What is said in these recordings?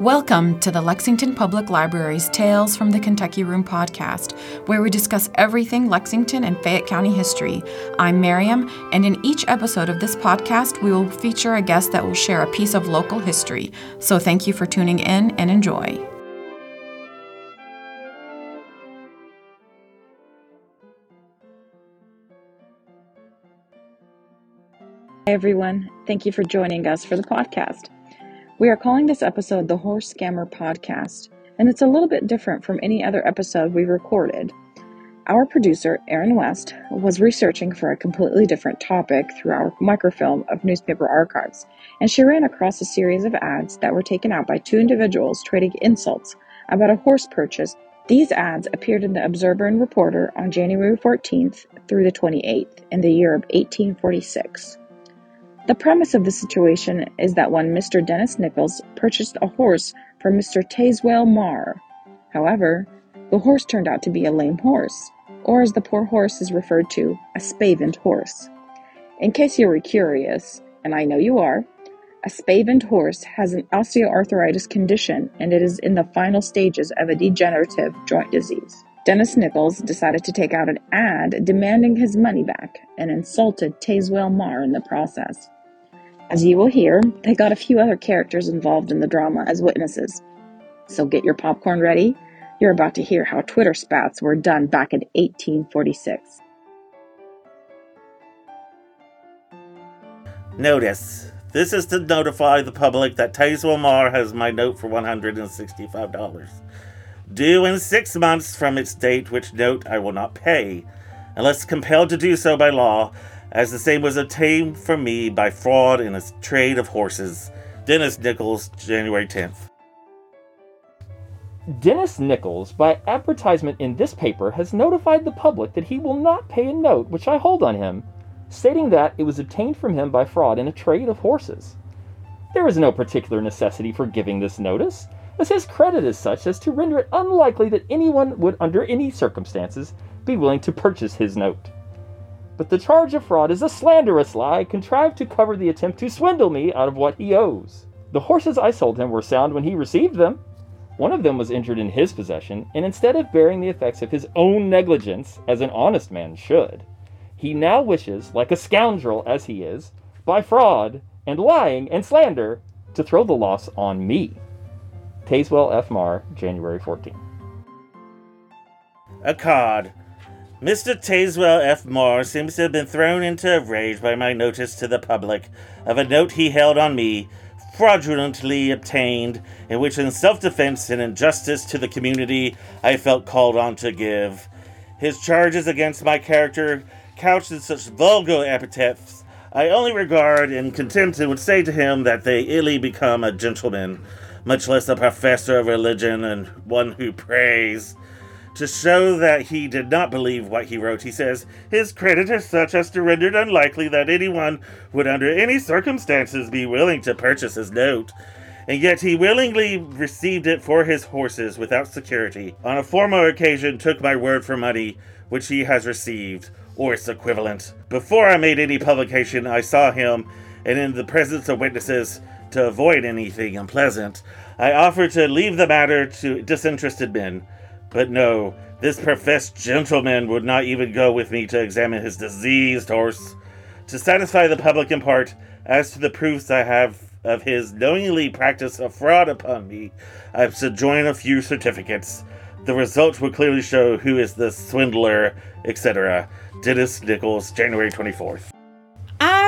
Welcome to the Lexington Public Library's Tales from the Kentucky Room podcast, where we discuss everything Lexington and Fayette County history. I'm Miriam, and in each episode of this podcast, we will feature a guest that will share a piece of local history. So thank you for tuning in and enjoy. Hi, everyone. Thank you for joining us for the podcast. We are calling this episode the Horse Scammer Podcast, and it's a little bit different from any other episode we recorded. Our producer, Aaron West, was researching for a completely different topic through our microfilm of newspaper archives, and she ran across a series of ads that were taken out by two individuals trading insults about a horse purchase. These ads appeared in the Observer and Reporter on January 14th through the 28th in the year of 1846. The premise of the situation is that one Mr. Dennis Nichols purchased a horse from Mr. Tazewell Marr. However, the horse turned out to be a lame horse, or as the poor horse is referred to, a spavined horse. In case you were curious, and I know you are, a spavined horse has an osteoarthritis condition and it is in the final stages of a degenerative joint disease. Dennis Nichols decided to take out an ad demanding his money back and insulted Tazewell Marr in the process. As you will hear, they got a few other characters involved in the drama as witnesses. So get your popcorn ready. You're about to hear how Twitter spats were done back in 1846. Notice. This is to notify the public that Tazewell Marr has my note for $165. Due in six months from its date, which note I will not pay, unless compelled to do so by law, as the same was obtained from me by fraud in a trade of horses. Dennis Nichols, January 10th. Dennis Nichols, by advertisement in this paper, has notified the public that he will not pay a note which I hold on him, stating that it was obtained from him by fraud in a trade of horses. There is no particular necessity for giving this notice, his credit is such as to render it unlikely that anyone would, under any circumstances, be willing to purchase his note but the charge of fraud is a slanderous lie contrived to cover the attempt to swindle me out of what he owes. The horses I sold him were sound when he received them. One of them was injured in his possession, and instead of bearing the effects of his own negligence, as an honest man should, he now wishes, like a scoundrel as he is, by fraud and lying and slander, to throw the loss on me. Tazewell F. Marr, January 14. A card Mr. Tazewell F. Marr seems to have been thrown into a rage by my notice to the public of a note he held on me, fraudulently obtained, in which, in self defense and injustice to the community, I felt called on to give. His charges against my character, couched in such vulgar epithets, I only regard in contempt and would say to him that they illy become a gentleman, much less a professor of religion and one who prays. To show that he did not believe what he wrote, he says, His credit is such as to render it unlikely that anyone would, under any circumstances, be willing to purchase his note. And yet he willingly received it for his horses without security. On a former occasion, took my word for money, which he has received, or its equivalent. Before I made any publication, I saw him, and in the presence of witnesses, to avoid anything unpleasant, I offered to leave the matter to disinterested men. But no, this professed gentleman would not even go with me to examine his diseased horse. To satisfy the public in part as to the proofs I have of his knowingly practice of fraud upon me, I have subjoined a few certificates. The results will clearly show who is the swindler, etc. Dennis Nichols, January 24th.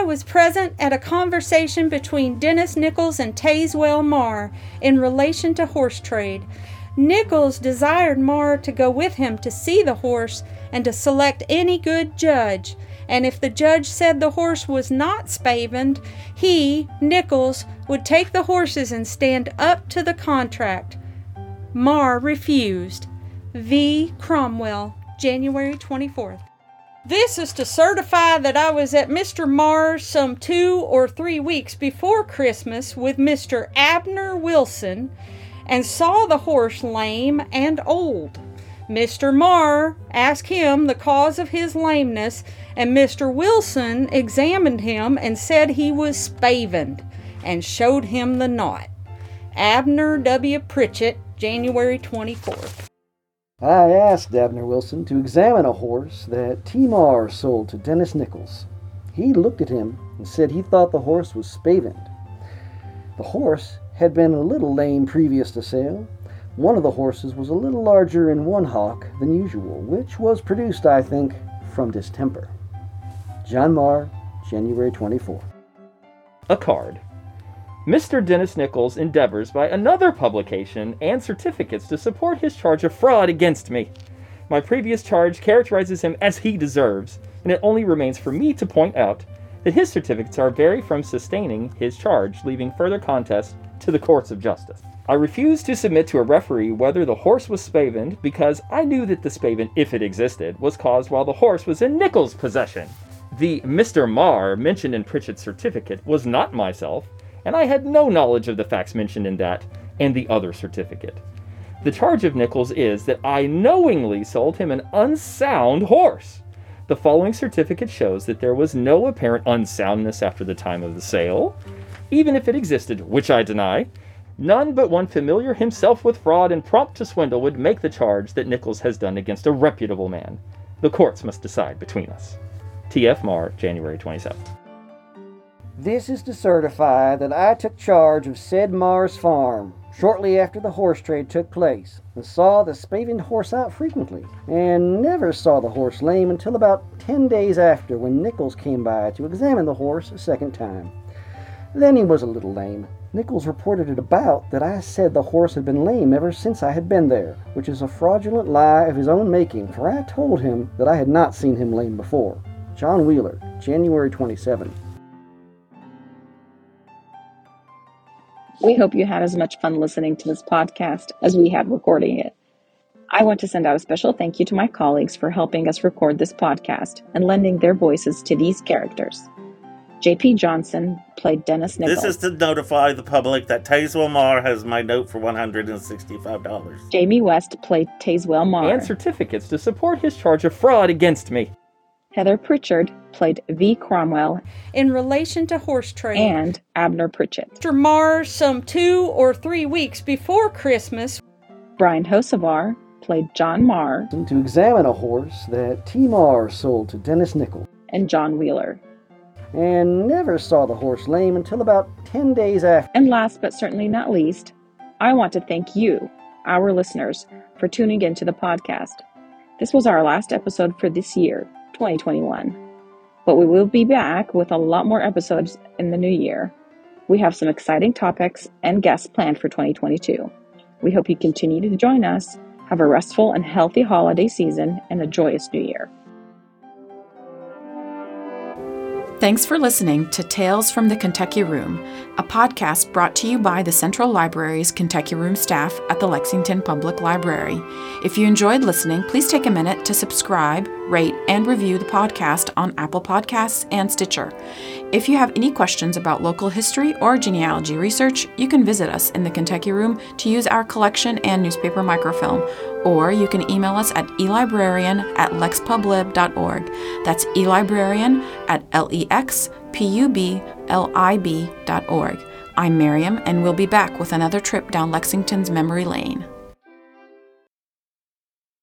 I was present at a conversation between Dennis Nichols and Tazewell Marr in relation to horse trade. Nichols desired Marr to go with him to see the horse and to select any good judge. And if the judge said the horse was not spavined, he, Nichols, would take the horses and stand up to the contract. Marr refused. V. Cromwell, January 24th. This is to certify that I was at Mr. Marr's some two or three weeks before Christmas with Mr. Abner Wilson and saw the horse lame and old. Mr. Marr asked him the cause of his lameness, and Mr. Wilson examined him and said he was spavined, and showed him the knot. Abner W. Pritchett, January 24th. I asked Abner Wilson to examine a horse that T. Marr sold to Dennis Nichols. He looked at him and said he thought the horse was spavined. The horse had been a little lame previous to sale. One of the horses was a little larger in one hock than usual, which was produced, I think, from distemper. John Marr, January 24. A card. Mr. Dennis Nichols endeavors by another publication and certificates to support his charge of fraud against me. My previous charge characterizes him as he deserves, and it only remains for me to point out that his certificates are very from sustaining his charge, leaving further contest to the courts of justice. I refused to submit to a referee whether the horse was spavined because I knew that the spavin, if it existed, was caused while the horse was in Nichols' possession. The Mr. Marr mentioned in Pritchett's certificate was not myself, and I had no knowledge of the facts mentioned in that and the other certificate. The charge of Nichols is that I knowingly sold him an unsound horse. The following certificate shows that there was no apparent unsoundness after the time of the sale, even if it existed, which I deny. None but one familiar himself with fraud and prompt to swindle would make the charge that Nichols has done against a reputable man. The courts must decide between us. T.F. Marr, January 27th. This is to certify that I took charge of said Marr's farm shortly after the horse trade took place, and saw the spavined horse out frequently, and never saw the horse lame until about ten days after when Nichols came by to examine the horse a second time. Then he was a little lame. Nichols reported it about that I said the horse had been lame ever since I had been there, which is a fraudulent lie of his own making, for I told him that I had not seen him lame before. John Wheeler, January 27. We hope you had as much fun listening to this podcast as we had recording it. I want to send out a special thank you to my colleagues for helping us record this podcast and lending their voices to these characters. J.P. Johnson played Dennis Nichols. This is to notify the public that Tazewell Marr has my note for $165. Jamie West played Tazewell Marr. And certificates to support his charge of fraud against me. Heather Pritchard played V. Cromwell. In relation to horse trade. And Abner Pritchett. Mr. Marr, some two or three weeks before Christmas. Brian Hosevar played John Marr. To examine a horse that T. Marr sold to Dennis Nichols. And John Wheeler. And never saw the horse lame until about 10 days after. And last but certainly not least, I want to thank you, our listeners, for tuning in to the podcast. This was our last episode for this year, 2021. But we will be back with a lot more episodes in the new year. We have some exciting topics and guests planned for 2022. We hope you continue to join us. Have a restful and healthy holiday season and a joyous new year. Thanks for listening to Tales from the Kentucky Room, a podcast brought to you by the Central Library's Kentucky Room staff at the Lexington Public Library. If you enjoyed listening, please take a minute to subscribe, rate, and review the podcast on Apple Podcasts and Stitcher. If you have any questions about local history or genealogy research, you can visit us in the Kentucky Room to use our collection and newspaper microfilm, or you can email us at elibrarian at lexpublib.org. That's elibrarian at lexpublib.org. I'm Miriam, and we'll be back with another trip down Lexington's memory lane.